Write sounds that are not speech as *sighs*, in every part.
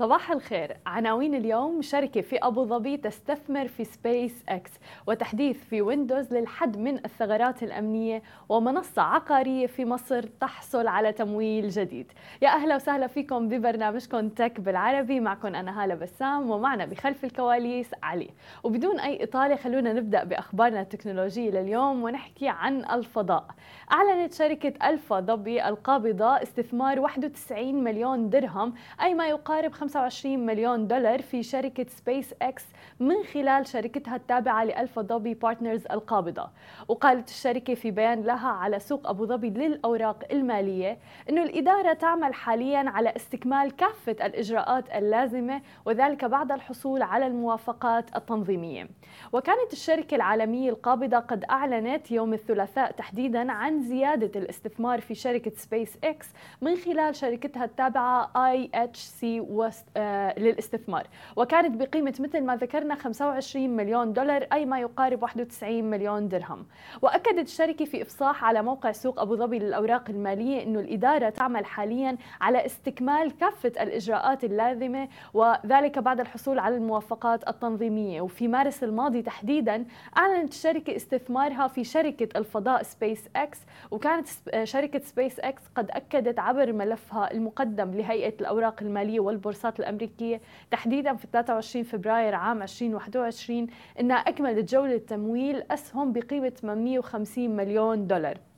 صباح الخير. عناوين اليوم شركة في أبو ظبي تستثمر في سبيس أكس وتحديث في ويندوز للحد من الثغرات الأمنية ومنصة عقارية في مصر تحصل على تمويل جديد. يا أهلا وسهلا فيكم ببرنامجكم تك بالعربي. معكم أنا هالة بسام ومعنا بخلف الكواليس علي. وبدون أي إطالة خلونا نبدأ بأخبارنا التكنولوجية لليوم ونحكي عن الفضاء. أعلنت شركة ألفا ظبي القابضة استثمار 91 مليون درهم أي ما يقارب 25 مليون دولار في شركة سبيس إكس من خلال شركتها التابعة لألفا ظبي بارتنرز القابضة. وقالت الشركة في بيان لها على سوق أبو ظبي للأوراق المالية أنه الإدارة تعمل حاليا على استكمال كافة الإجراءات اللازمة وذلك بعد الحصول على الموافقات التنظيمية. وكانت الشركة العالمية القابضة قد أعلنت يوم الثلاثاء تحديدا عن زيادة الاستثمار في شركة سبيس إكس من خلال شركتها التابعة آي إتش سي للاستثمار. وكانت بقيمة مثل ما ذكرنا 25 مليون دولار أي ما يقارب 91 مليون درهم. وأكدت الشركة في إفصاح على موقع سوق أبو ظبي للأوراق المالية أنه الإدارة تعمل حاليا على استكمال كافة الإجراءات اللازمة وذلك بعد الحصول على الموافقات التنظيمية. وفي مارس الماضي تحديدا أعلنت الشركة استثمارها في شركة الفضاء سبيس إكس وكانت شركة سبيس إكس قد أكدت عبر ملفها المقدم لهيئة الأوراق المالية والبورصات الأمريكية تحديدا في 23 فبراير عام 2021 أنها أكملت جولة تمويل أسهم بقيمة 850 مليون دولار.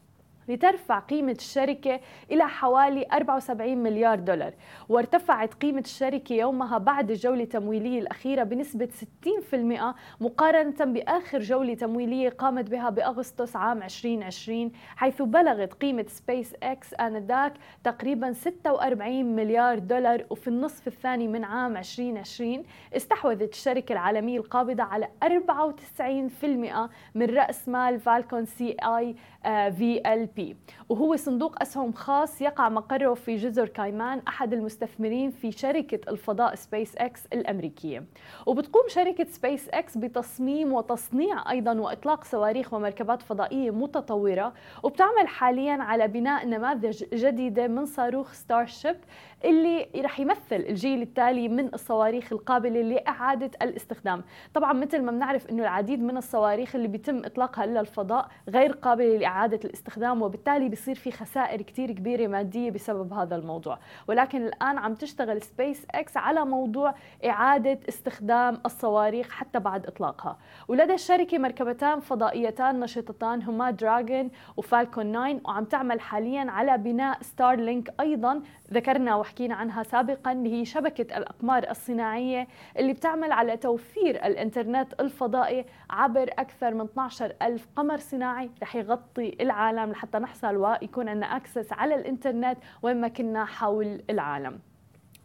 لترفع قيمة الشركة إلى حوالي 74 مليار دولار. وارتفعت قيمة الشركة يومها بعد الجولة التمويلية الأخيرة بنسبة 60% مقارنة بآخر جولة تمويلية قامت بها بأغسطس عام 2020 حيث بلغت قيمة سبيس إكس آنذاك تقريبا 46 مليار دولار. وفي النصف الثاني من عام 2020 استحوذت الشركة العالمية القابضة على 94% من رأس مال فالكون سي آي في ال بي وهو صندوق أسهم خاص يقع مقره في جزر كايمان أحد المستثمرين في شركة الفضاء سبيس إكس الأمريكية. وبتقوم شركة سبيس إكس بتصميم وتصنيع أيضا وإطلاق صواريخ ومركبات فضائية متطورة وبتعمل حاليا على بناء نماذج جديدة من صاروخ ستار شيب اللي رح يمثل الجيل التالي من الصواريخ القابلة لإعادة الاستخدام. طبعا مثل ما بنعرف أنه العديد من الصواريخ اللي بيتم إطلاقها للفضاء غير قابلة لإعادة الاستخدام وبالتالي بيصير في خسائر كتير كبيرة مادية بسبب هذا الموضوع. ولكن الآن عم تشتغل سبيس إكس على موضوع إعادة استخدام الصواريخ حتى بعد إطلاقها. ولدى الشركة مركبتان فضائيتان نشطتان هما دراجون وفالكون 9 وعم تعمل حاليا على بناء ستارلينك أيضا. ذكرنا وحكينا عنها سابقا اللي هي شبكة الأقمار الصناعية اللي بتعمل على توفير الإنترنت الفضائي عبر أكثر من 12 ألف قمر صناعي. رح يغطي العالم لحتى نحصل ويكون عندنا أكسس على الإنترنت وين ما كنا حول العالم.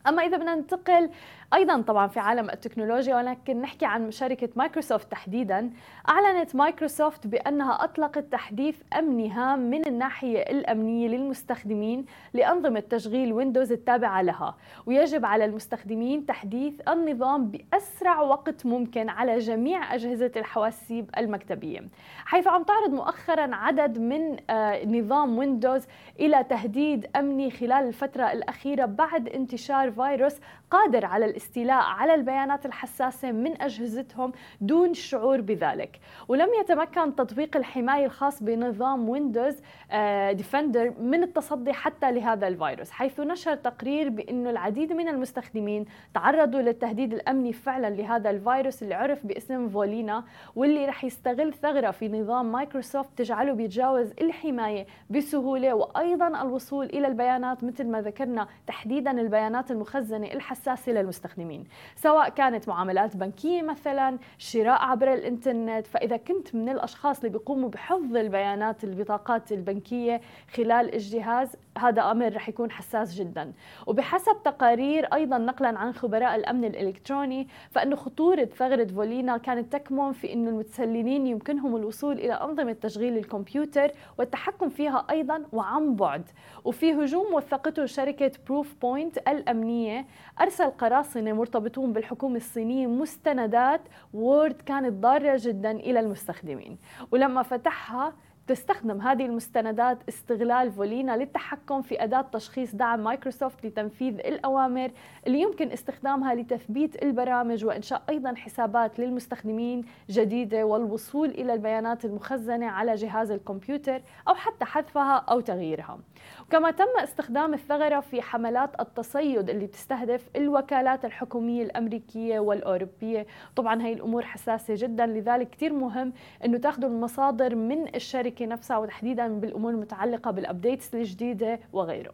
أما إذا بدنا ننتقل أيضا طبعا في عالم التكنولوجيا ولكن نحكي عن شركه مايكروسوفت تحديدا. أعلنت مايكروسوفت بأنها أطلقت تحديث أمني هام من الناحية الأمنية للمستخدمين لأنظمة تشغيل ويندوز التابعة لها. ويجب على المستخدمين تحديث النظام بأسرع وقت ممكن على جميع أجهزة الحواسيب المكتبية. حيث عم تعرض مؤخرا عدد من نظام ويندوز إلى تهديد أمني خلال الفترة الأخيرة بعد انتشار فيروس قادر على الاستيلاء على البيانات الحساسة من أجهزتهم دون الشعور بذلك. ولم يتمكن تطبيق الحماية الخاص بنظام ويندوز ديفندر من التصدي حتى لهذا الفيروس حيث نشر تقرير بأنه العديد من المستخدمين تعرضوا للتهديد الأمني فعلا لهذا الفيروس اللي عرف باسم فولينا واللي رح يستغل ثغرة في نظام مايكروسوفت تجعله بيتجاوز الحماية بسهولة وأيضا الوصول إلى البيانات مثل ما ذكرنا تحديدا البيانات المخزنة الحساسة للمستخدمين سواء كانت معاملات بنكية مثلا شراء عبر الإنترنت. فإذا كنت من الأشخاص اللي بيقوموا بحفظ البيانات البطاقات البنكية خلال الجهاز هذا أمر رح يكون حساس جدا. وبحسب تقارير أيضا نقلا عن خبراء الأمن الإلكتروني فانه خطورة ثغرة فولينا كانت تكمن في انه المتسللين يمكنهم الوصول إلى أنظمة تشغيل الكمبيوتر والتحكم فيها أيضا وعن بعد. وفي هجوم وثقته شركة بروف بوينت الأمنية أرسل قراصنة مرتبطون بالحكومة الصينية مستندات وورد كانت ضارة جدا إلى المستخدمين. ولما فتحها تستخدم هذه المستندات استغلال فولينا للتحكم في أداة تشخيص دعم مايكروسوفت لتنفيذ الأوامر اللي يمكن استخدامها لتثبيت البرامج وإنشاء أيضا حسابات للمستخدمين جديدة والوصول إلى البيانات المخزنة على جهاز الكمبيوتر أو حتى حذفها أو تغييرها. وكما تم استخدام الثغرة في حملات التصيد اللي بتستهدف الوكالات الحكومية الأمريكية والأوروبية. طبعا هي الأمور حساسة جدا لذلك كتير مهم أنه تاخذوا المصادر من الشركة الشركة نفسها وتحديدا بالأمور المتعلقة بالابديتس الجديدة وغيره.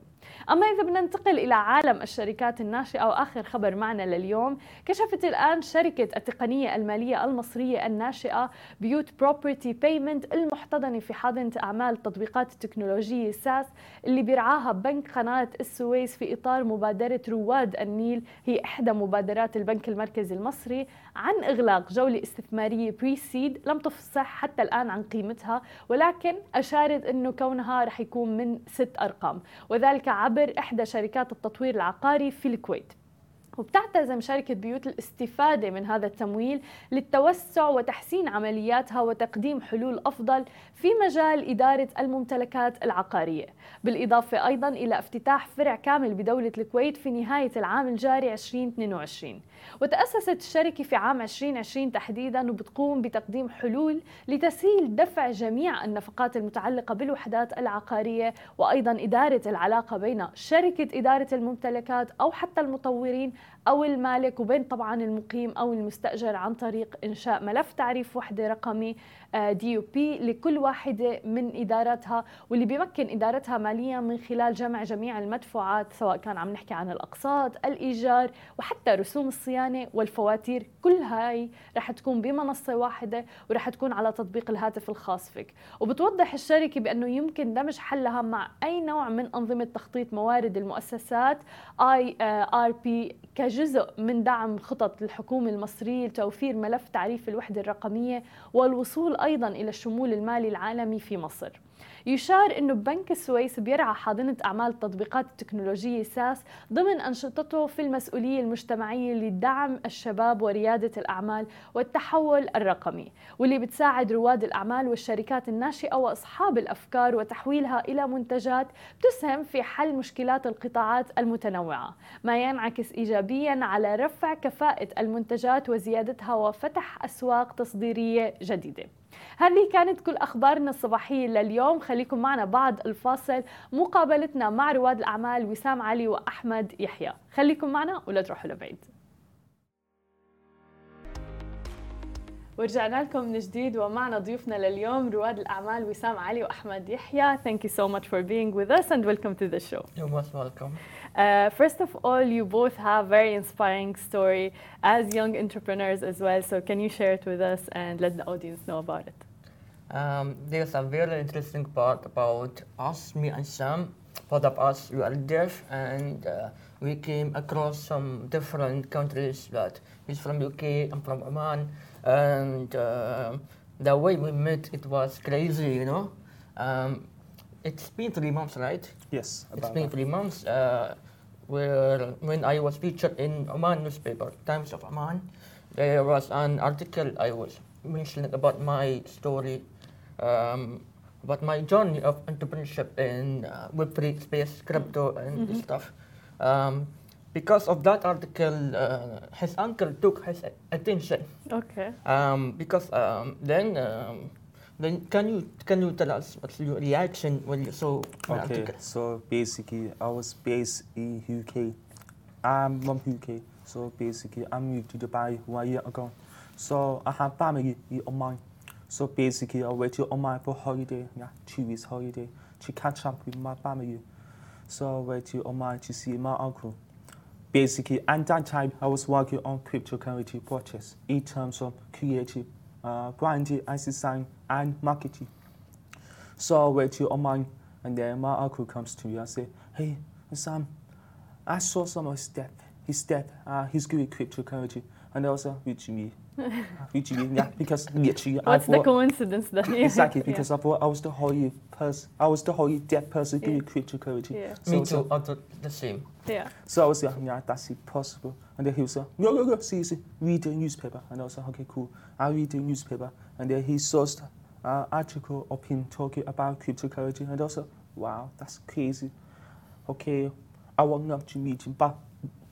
أما إذا بدنا ننتقل إلى عالم الشركات الناشئة وآخر خبر معنا لليوم كشفت الآن شركة التقنية المالية المصرية الناشئة بيوت بروبرتي بيمنت المحتضنة في حاضنة أعمال التطبيقات التكنولوجية ساس اللي بيرعاها بنك قناة السويس في إطار مبادرة رواد النيل هي إحدى مبادرات البنك المركزي المصري عن إغلاق جولة استثمارية بري سيد لم تفصح حتى الآن عن قيمتها ولكن أشارت أنه كونها رح يكون من ست أرقام. وذلك عبر إحدى شركات التطوير العقاري في الكويت. وبتعتزم شركة بيوت الاستفادة من هذا التمويل للتوسع وتحسين عملياتها وتقديم حلول أفضل في مجال إدارة الممتلكات العقارية. بالإضافة أيضا إلى افتتاح فرع كامل بدولة الكويت في نهاية العام الجاري 2022 وتأسست الشركة في عام 2020 تحديدا وبتقوم بتقديم حلول لتسهيل دفع جميع النفقات المتعلقة بالوحدات العقارية وأيضا إدارة العلاقة بين شركة إدارة الممتلكات أو حتى المطورين أو المالك وبين طبعا المقيم أو المستأجر عن طريق إنشاء ملف تعريف وحدة رقمي. دي يو بي لكل واحدة من إدارتها واللي بيمكن إدارتها ماليا من خلال جمع جميع المدفوعات سواء كان عم نحكي عن الأقساط الإيجار وحتى رسوم الصيانة والفواتير. كل هاي رح تكون بمنصة واحدة ورح تكون على تطبيق الهاتف الخاص فيك. وبتوضح الشركة بأنه يمكن دمج حلها مع أي نوع من أنظمة تخطيط موارد المؤسسات آي آر بي كجزء من دعم خطط الحكومة المصرية لتوفير ملف تعريف الوحدة الرقمية والوصول أيضا إلى الشمول المالي العالمي في مصر. يشار أنه بنك السويس بيرعى حاضنة أعمال التطبيقات التكنولوجية ساس ضمن أنشطته في المسؤولية المجتمعية لدعم الشباب وريادة الأعمال والتحول الرقمي واللي بتساعد رواد الأعمال والشركات الناشئة وأصحاب الأفكار وتحويلها إلى منتجات تسهم في حل مشكلات القطاعات المتنوعة. ما ينعكس إيجابيا على رفع كفاءة المنتجات وزيادتها وفتح أسواق تصديرية جديدة. هذه كانت كل أخبارنا الصباحية لليوم. خليكم معنا بعد الفاصل مقابلتنا مع رواد الأعمال وسام علي وأحمد يحيى خليكم معنا ولا تروحوا لبعيد ورجعنا لكم من جديد ومعنا ضيوفنا لليوم رواد الأعمال وسام علي وأحمد يحيى Thank you so much for being with us and welcome to the show You're most welcome. Uh, first of all, you both have very inspiring story as young entrepreneurs as well. So can you share it with us and let the audience know about it? Um, there's a very interesting part about us, me and Sam. Both of us, we are deaf and uh, we came across some different countries that he's from UK, I'm from Oman. And uh, the way we met, it was crazy, you know. Um, it's been three months, right? Yes, it's been that. three months uh, where when I was featured in Oman newspaper, Times of Oman, there was an article I was mentioning about my story, um, about my journey of entrepreneurship in uh, Web3 space, crypto, and this stuff. Um, because of that article, uh, his uncle took his attention. Okay. Um, because um, then, um, then can you can you tell us what's your reaction when you saw the Okay, article? so basically, I was based in UK. I'm from UK, so basically, I moved to Dubai one year ago. So I have family in Oman. So basically, I went to Oman for holiday, yeah, two weeks holiday to catch up with my family. So I went to Oman to see my uncle. Basically, at that time, I was working on cryptocurrency projects in terms of creative, uh, branding and design and marketing. So I went to Oman And then my uncle comes to me and say, hey, Sam, I saw some of his death. His death, uh, he's good with cryptocurrency. And also was like, me? Which me? Yeah, because literally I What's the coincidence then? Yeah. *laughs* exactly, *laughs* Yeah. because I thought I was the holy person. I was the holy dead person good Yeah. with cryptocurrency. Yeah. So, Me so, too, I thought the same. Yeah. so I was like, yeah, that's impossible. And then he was like, no, no, no, see, see, read the newspaper. And I was like, okay, cool. I read the newspaper. And then he saw an uh, article up in talking about cryptocurrency. And I was like, wow, that's crazy. Okay, I want not to meet him, but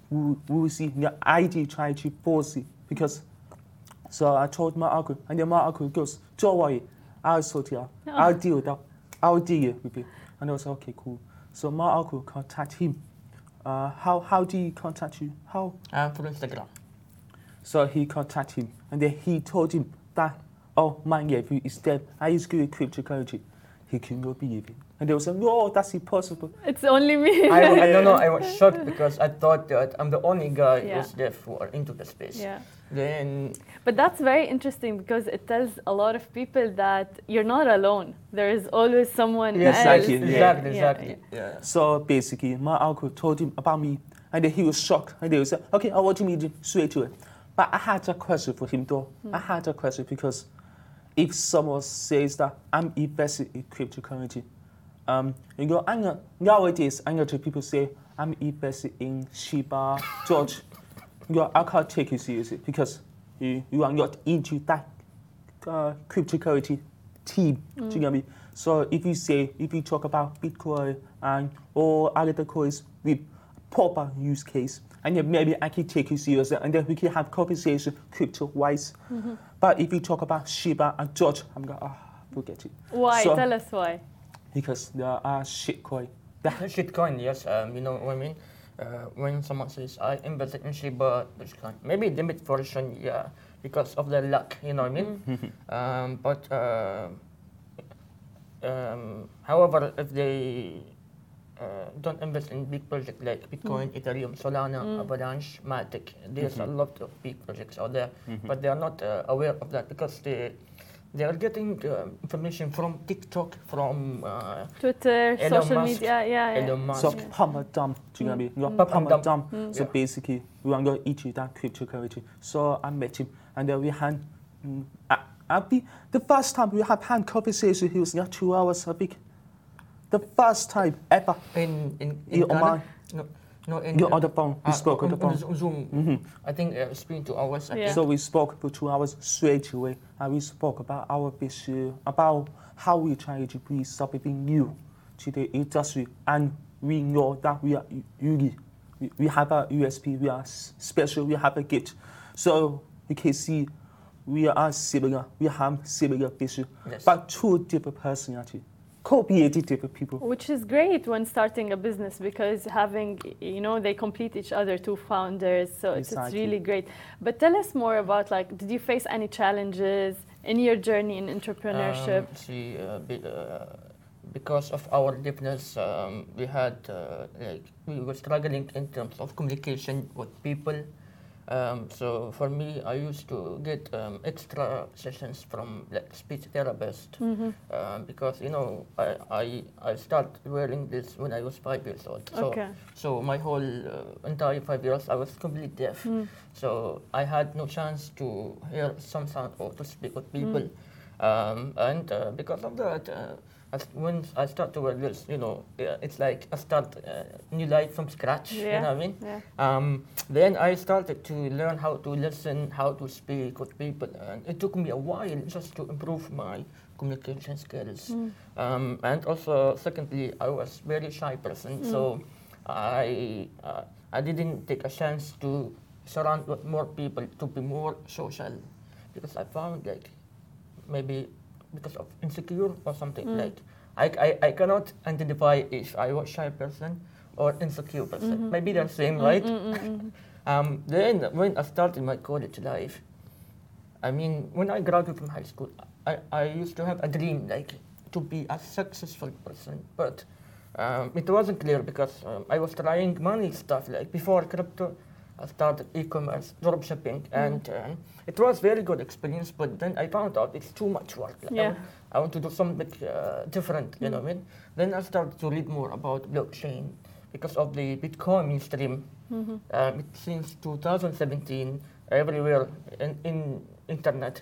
we, we will see. Yeah, I did try to force it because. So I told my uncle, and then my uncle goes, don't worry, I'll sort it out. I'll deal with that. I'll deal with it. And I was like, okay, cool. So my uncle contact him. Uh, how, how do he contact you? How? Uh, through Instagram. So he contacted him, and then he told him that, oh, my nephew is dead. I is good at cryptocurrency. He could not believe it. And they were saying, no, that's impossible. It's only me. I, I don't know, I was *laughs* shocked because I thought that I'm the only guy Yeah. who's deaf or into the space. yeah. Then But that's very interesting because it tells a lot of people that you're not alone. There is always someone Yes, else. exactly, exactly, yeah. exactly, Yeah, exactly. Yeah. So basically, my uncle told him about me, and then he was shocked. And they was like, okay, I want to meet him straight it." But I had a question for him, though. Hmm. I had a question because if someone says that I'm invested in cryptocurrency, um, you know, I know, nowadays, I know that people say I'm invested in Shiba, Doge. You know, I can't take you seriously because you, you are not into that uh, cryptocurrency team. Do you get me? So if you say, if you talk about Bitcoin and all other coins with proper use case, and then maybe I can take you seriously, and then we can have conversation crypto-wise. But if you talk about Shiba and Doge, I'm going, ah, forget it. Why? So- Tell us why. Because there are shitcoin. *laughs* Shitcoin, yes. Um, you know what I mean? Uh, when someone says, I invested in Shiba, Dogecoin, maybe limit version, yeah, because of the luck, you know what I mean? *laughs* um, but, uh, um, however, if they uh, don't invest in big projects like Bitcoin, Ethereum, Solana, Avalanche, Matic, there's a lot of big projects out there, but they are not uh, aware of that because they they are getting uh, information from TikTok, from uh, Twitter, Elon social Musk, media. Yeah, yeah. Elon Musk. So pump and dump, do you know what I mean? You Mm. Pump pump and and dump. So Yeah. basically, we want to go into that cryptocurrency. So I met him, and then we had, mm, I, I be, the first time we had hand conversation, he was not two hours, I think. The first time ever, In in, in You Canada? online? No, no. In you're on the phone, we ah, spoke on the on phone. Zoom. Mhm. I think uh, it's been two hours. Yeah. So we spoke for two hours straight away, and we spoke about our vision, about how we try to bring something new to the industry, and we know that we are unique. We, we have a USP, we are special, we have a gift. So you can see we are similar, we have similar vision, Yes. but two different personality, co-created different people. Which is great when starting a business because having, you know, they complete each other, two founders. So it's, it's really great. But tell us more about like, did you face any challenges in your journey in entrepreneurship? Um, see, uh, be, uh, because of our deafness, um, we had uh, like we were struggling in terms of communication with people. Um, so for me, I used to get um, extra sessions from like speech therapist Mhm. um, because you know I, I I started wearing this when I was five years old. So okay. so my whole uh, entire five years, I was completely deaf. Mm. So I had no chance to hear some sound or to speak with people. Mm. Um, and uh, because of that, uh, when I start to work, this, you know, it's like I start uh, new life from scratch. You know what I mean? Yeah. Um, then I started to learn how to listen, how to speak with people, and it took me a while just to improve my communication skills. Mm. Um, and also, secondly, I was very shy person, so I uh, I didn't take a chance to surround with more people to be more social, because I found like maybe because of insecure or something Mm. like I, I, I cannot identify if I was shy person or insecure person. Mhm. Maybe they're same, Mm, right? mm, mm, mm. Um, then when I started my college life, I mean, when I graduated from high school, I, I used to have a dream like to be a successful person, but um, it wasn't clear because um, I was trying money stuff like before crypto. I started e-commerce, drop shipping, and um, it was very good experience. But then I found out it's too much work. Like, I, Yeah. want, I want to do something uh, different. You know what I mean? Then I started to read more about blockchain because of the Bitcoin mainstream. Mm-hmm. Um, it, since 2017, everywhere in, in internet,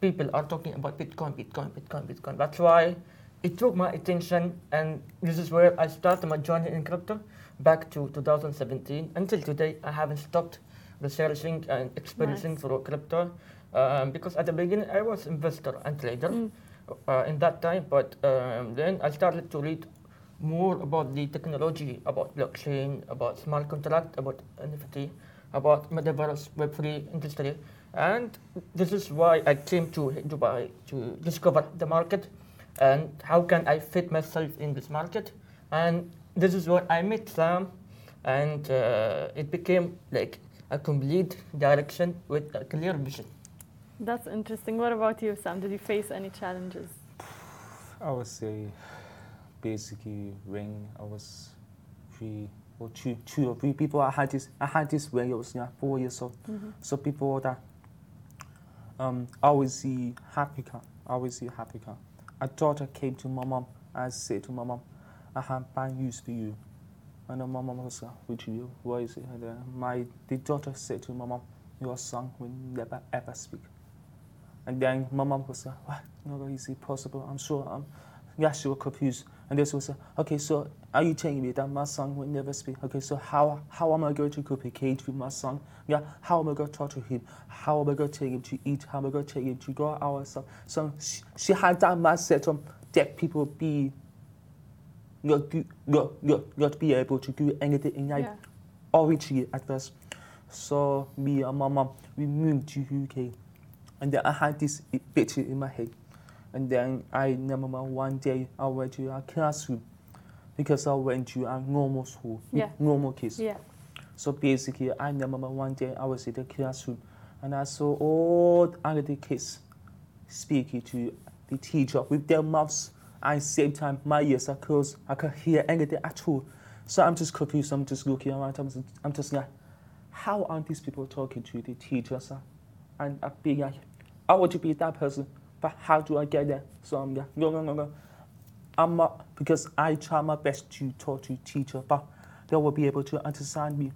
people are talking about Bitcoin, Bitcoin, Bitcoin, Bitcoin. That's why it took my attention, and this is where I started my journey in crypto back to 2017. Until today, I haven't stopped researching and experiencing Nice. through crypto. Um, because at the beginning, I was investor and trader Mm. uh, in that time, but um, then I started to read more about the technology, about blockchain, about smart contract, about NFT, about metaverse, Web3 industry. And this is why I came to Dubai to discover the market and how can I fit myself in this market. And this is where I met Sam and uh, it became like a complete direction with a clear vision. That's interesting. What about you, Sam? Did you face any challenges? *sighs* I would say basically when I was three or two, two or three people, I had this, I had this when I was yeah, four years old. Mhm. So people that um, I always see Africa, I always see happy Africa. A daughter came to my mom and said to my mom, I have bad news for you. And my mom was like, which you, what is it? And my the daughter said to my mom, your son will never ever speak. And then my mom was like, what? No, is it possible? I'm sure. I'm, yeah, she was confused. And this was like, okay, so are you telling me that my son will never speak? Okay, so how how am I going to communicate with my son? Yeah, how am I going to talk to him? How am I going to take him to eat? How am I going to take him to go out? So, she, she had that mindset of that people be not, not, not, not be able to do anything in life Yeah. originally at first. So me and my mom, we moved to UK. And then I had this picture in my head. And then I remember one day I went to a classroom because I went to a normal school Yeah. normal kids. Yeah. So basically, I remember one day I was in the classroom and I saw all the other kids speaking to the teacher with their mouths. At the same time, my ears are closed. I can't hear anything at all. So I'm just confused. I'm just looking around. I'm just, I'm just like, how are these people talking to the teachers? And I'm being like, I want to be that person, but how do I get there? So I'm like, no, no, no, no. I'm not, because I try my best to talk to teacher, but they will be able to understand me.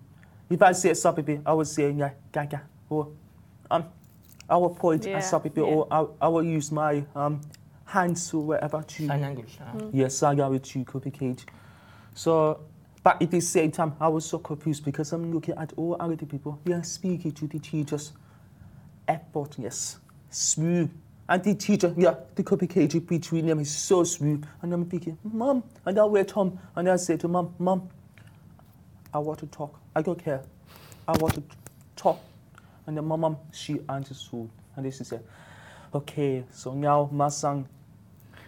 If I say something, I will say, yeah, gaga, or um, I will point Yeah, at something, yeah. or I, I will use my um, hands or whatever to Sign language. uh, Mm. Yes, I got it to communicate. So, but at the same time, I was so confused because I'm looking at all other people. They are speaking to the teachers. Effortless, smooth. And the teacher, yeah, the communication between them is so smooth. And I'm thinking, Mom. And I went home and I say to Mom, Mom, I want to talk. I don't care. I want to talk. And then my mom, she understood. And then she said, okay, so now my son,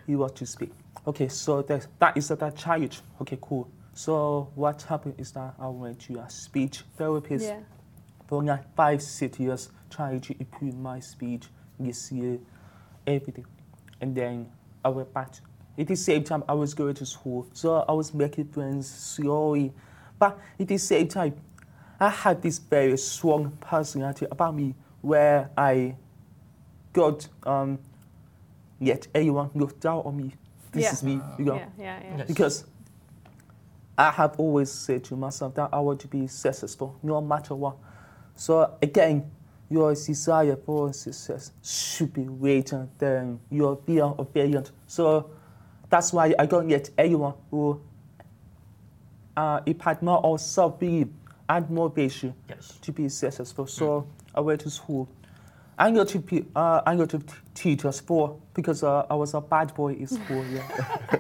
he wants to speak. Okay, so that, that is that challenge. Okay, cool. So what happened is that I went to a speech therapist Yeah. for like five, six years, trying to improve my speech, this year, everything. And then I went back. At the same time, I was going to school, so I was making friends slowly. But at the same time, I had this very strong personality about me where I got, um, yet everyone looked down on me. This Yeah. is me, you know. Yeah. Yeah. Yeah. Yes. Because I have always said to myself that I want to be successful no matter what. So again, your desire for success should be greater than your fear of failure. So that's why I don't get anyone who uh, impact more or self-belief and motivation Yes. to be successful. So I went to school. I got to be, uh, I got to t- teach a sport because uh, I was a bad boy in school. Yeah. *laughs*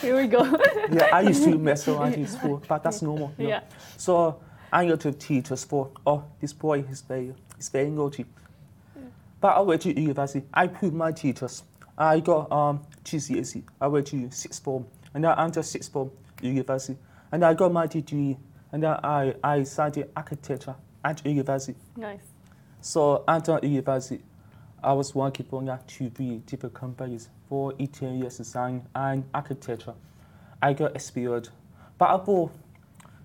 Here we go. yeah, I used to mess around in *laughs* school, but that's normal. you know. Yeah. So I got to teach a sport. Oh, this boy is very, very naughty. But I went to university. I proved my teachers. I got um, GCSE. I went to sixth form, and then after sixth form, university, and I got my degree, and then I I studied architecture at university. Nice. So after university, I was working for two, three different companies for interior design and architecture. I got experience, but I thought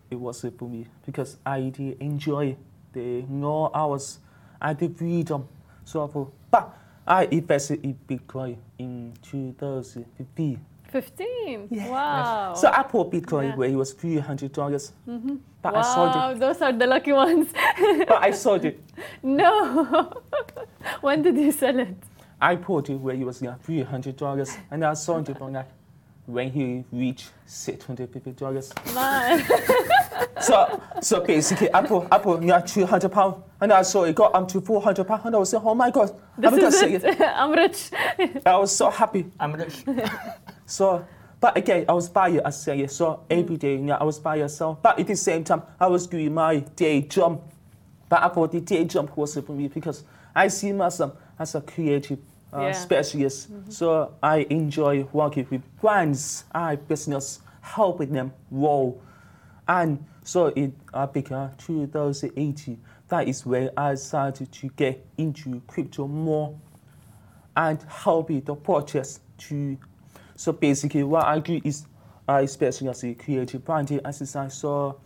it was it for me because I did enjoy the no hours. I I did freedom. So for but I invested in Bitcoin in 2015. 15. Yeah. Wow. So I bought Bitcoin Yeah. Mm-hmm. where it was three hundred dollars. But I sold wow, it. those are the lucky ones. *laughs* But I sold it. *laughs* no. *laughs* when did you sell it? I bought it where it was hundred dollars, and I sold it for like when he reached six hundred fifty dollars. Man. *laughs* So so basically, I put I put yeah two hundred pound, and I saw it got up to four hundred pound, and I was saying, oh my god, I'm gonna say is it. it. *laughs* I'm rich. I was so happy. I'm rich. *laughs* So, but again, I was by it, I say it. So every day, yeah, I was by yourself. But at the same time, I was doing my day job. But I thought the day job was for me because I see myself as a creative uh, Yeah. specialist. So I enjoy working with brands, I business, helping them grow. And so in began 2018, that is when I started to get into crypto more and helping the projects to. So basically, what I do is I specialize in creative branding exercise. So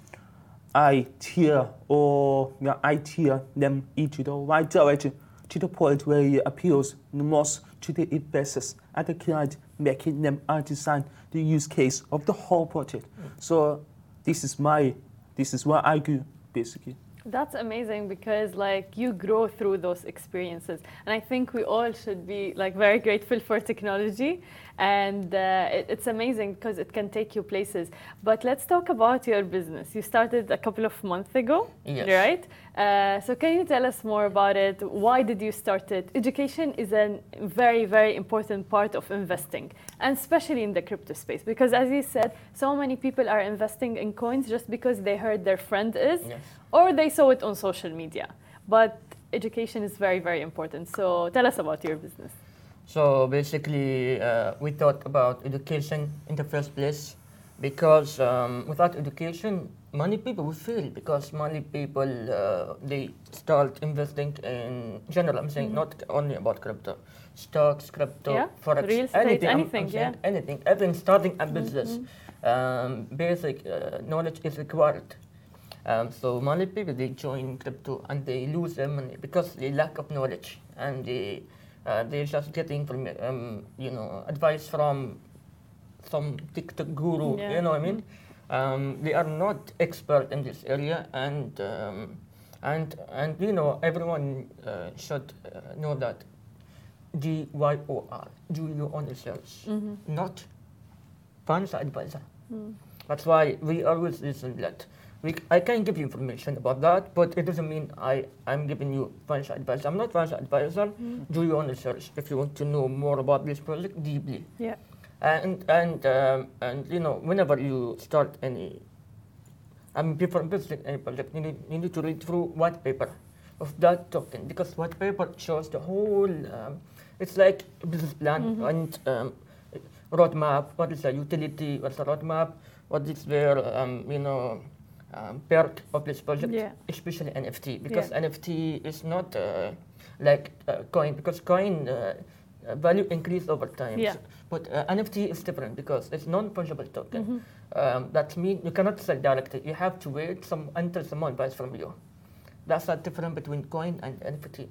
I tier or yeah, I tier them into the right direction to the point where it appeals the most to the investors and the client, making them understand the use case of the whole project. So this is my, this is what I do basically. That's amazing because like you grow through those experiences, and I think we all should be like very grateful for technology, and uh, it, it's amazing because it can take you places. But let's talk about your business. You started a couple of months ago, Yes. right? Uh, so can you tell us more about it? Why did you start it? Education is a very very important part of investing, and especially in the crypto space because as you said, so many people are investing in coins just because they heard their friend is Yes. or they saw it on social media. But education is very, very important. So tell us about your business. So basically, uh, we thought about education in the first place because um, without education, many people will fail because many people uh, they start investing in general. I'm saying not only about crypto, stocks, crypto, Yeah, forex, real estate, anything. I'm- I'm anything, yeah. Mm-hmm. anything. Even starting a business, um, basic uh, knowledge is required. Um, so many people they join crypto and they lose their money because they lack of knowledge and they uh, they're just getting from um, you know advice from some TikTok guru. Yeah. You know what I mean? Um, they are not expert in this area and um, and and you know everyone uh, should uh, know that D Y O R do your own research, not financial advisor. That's why we always listen that. We, I can give you information about that, but it doesn't mean I, I'm giving you financial advice. I'm not financial advisor. Do your own research if you want to know more about this project deeply. Yeah. And and um, and you know whenever you start any, I mean before investing any project, you need, you need to read through white paper of that token because white paper shows the whole. Um, it's like business plan and um, roadmap. What is the utility? What's the roadmap? What is their um, you know um, perk of this project? Yeah. Especially NFT because Yeah. NFT is not uh, like uh, coin because coin uh, value increase over time. Yeah. But uh, NFT is different because it's non-fungible token. Um, that means you cannot sell directly. You have to wait some until someone buys from you. That's the difference between coin and NFT.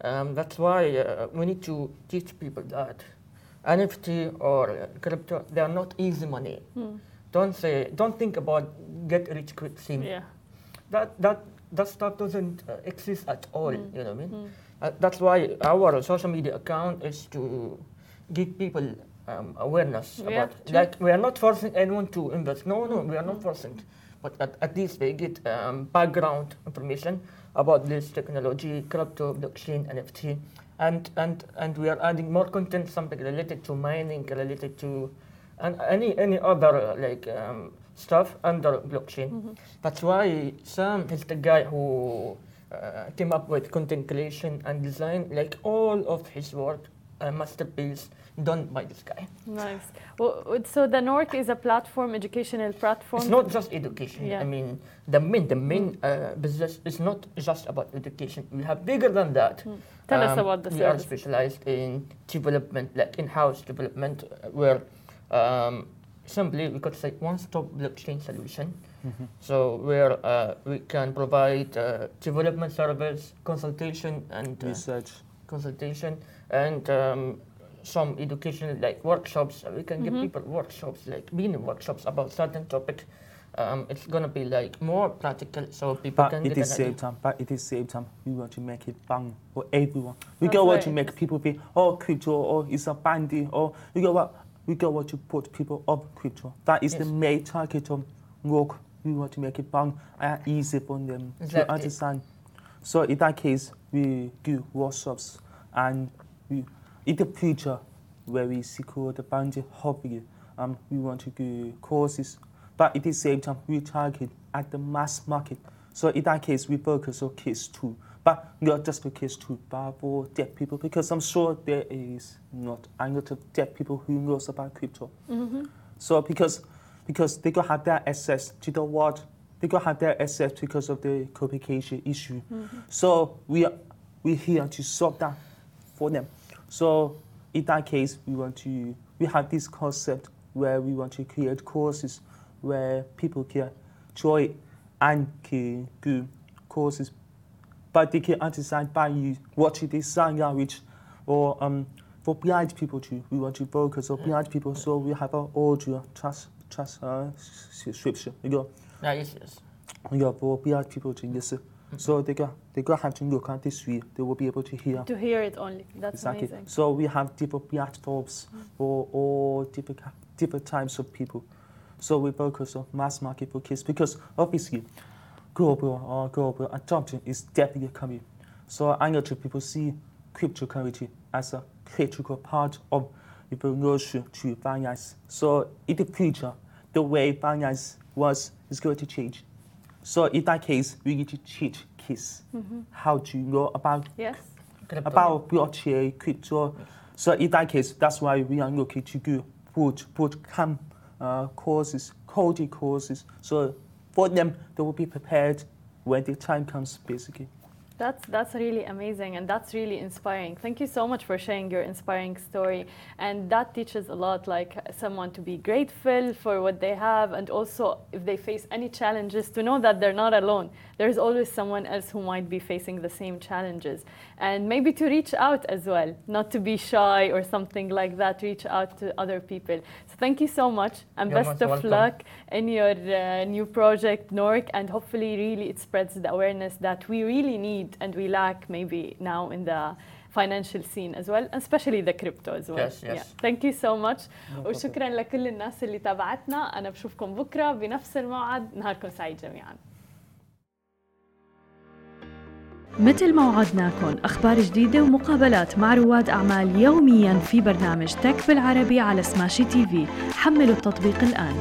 Um, that's why uh, we need to teach people that NFT or crypto they are not easy money. Don't say, don't think about get rich quick scheme. Yeah. That that that stuff doesn't uh, exist at all. You know what I mean? Uh, that's why our social media account is to give people um, awareness Yeah, about. Like we are not forcing anyone to invest. No, no, we are not forcing. But at, at least they get um, background information about this technology, crypto, blockchain, NFT, and and and we are adding more content, something related to mining, related to and any any other uh, like um, stuff under blockchain. That's why Sam is the guy who uh, came up with content creation and design. Like all of his work, a masterpiece done by this guy. Nice. Well, so the NORC is a platform, educational platform. It's not just education. Yeah. I mean, the main the main uh, business is not just about education. We have bigger than that. Um, Tell us about the We are specialized in development, like in-house development, uh, where um, simply we could say one-stop blockchain solution So where uh, we can provide uh, development service, consultation, and uh, Research. consultation, and um, some education like workshops. We can give people workshops, like mini workshops about certain topic. Um, it's gonna be like more practical, so people But can it get is same idea. time. But it is same time. We want to make it fun for everyone. We That's don't want very to make people think, oh, crypto, or it's a bandy, or we go what we don't want to put people up crypto. That is the Yes. main target of work. We want to make it fun and easy for them to understand. So in that case, we do workshops and we in the future where we secure the boundary hobby, um, we want to do courses, but at the same time we target at the mass market. So in that case, we focus on kids too, but not just for kids too, but for deaf people because I'm sure there is not a lot of deaf people who knows about crypto. So because because they could have their access to the world, they could have their access because of the complication issue. So we are we here to solve that for them. So in that case, we want to we have this concept where we want to create courses where people can join and can do courses, but they can understand by you watching the sign language or um, for blind people too. We want to focus on blind people, so we have an audio trans trans uh. You know, Yeah, yes, yes. know, for blind people to listen. Mm-hmm. So they got they got have to look at this way. They will be able to hear. To hear it only. That's Exactly. amazing. So we have different platforms mm-hmm. for all different different types of people. So we focus on mass market for kids because obviously global or global adoption is definitely coming. So I know people see cryptocurrency as a critical part of evolution to finance. So in the future, the way finance was is going to change. So in that case, we need to teach kids how to know about Yes. Crypto. about blockchain, crypto. So in that case, that's why we are looking to do boot boot camp uh, courses, coding courses. So for them, they will be prepared when the time comes, basically. That's that's really amazing and that's really inspiring. Thank you so much for sharing your inspiring story. And that teaches a lot, like someone to be grateful for what they have, and also if they face any challenges, to know that they're not alone. There's always someone else who might be facing the same challenges, and maybe to reach out as well, not to be shy or something like that. Reach out to other people. So thank you so much, and You're best of welcome. luck in your uh, new project, Nork, and hopefully, really, it spreads the awareness that we really need and we lack maybe now in the financial scene as well, especially the crypto as well. Yes, yes. Thank you so much. وشكرا لكل الناس اللي تابعتنا. أنا بشوفكم بكرة بنفس الموعد. نهاركم سعيد جميعاً. مثل ما وعدناكم أخبار جديدة ومقابلات مع رواد أعمال يومياً في برنامج تك بالعربي على سماشي تي في حملوا التطبيق الآن.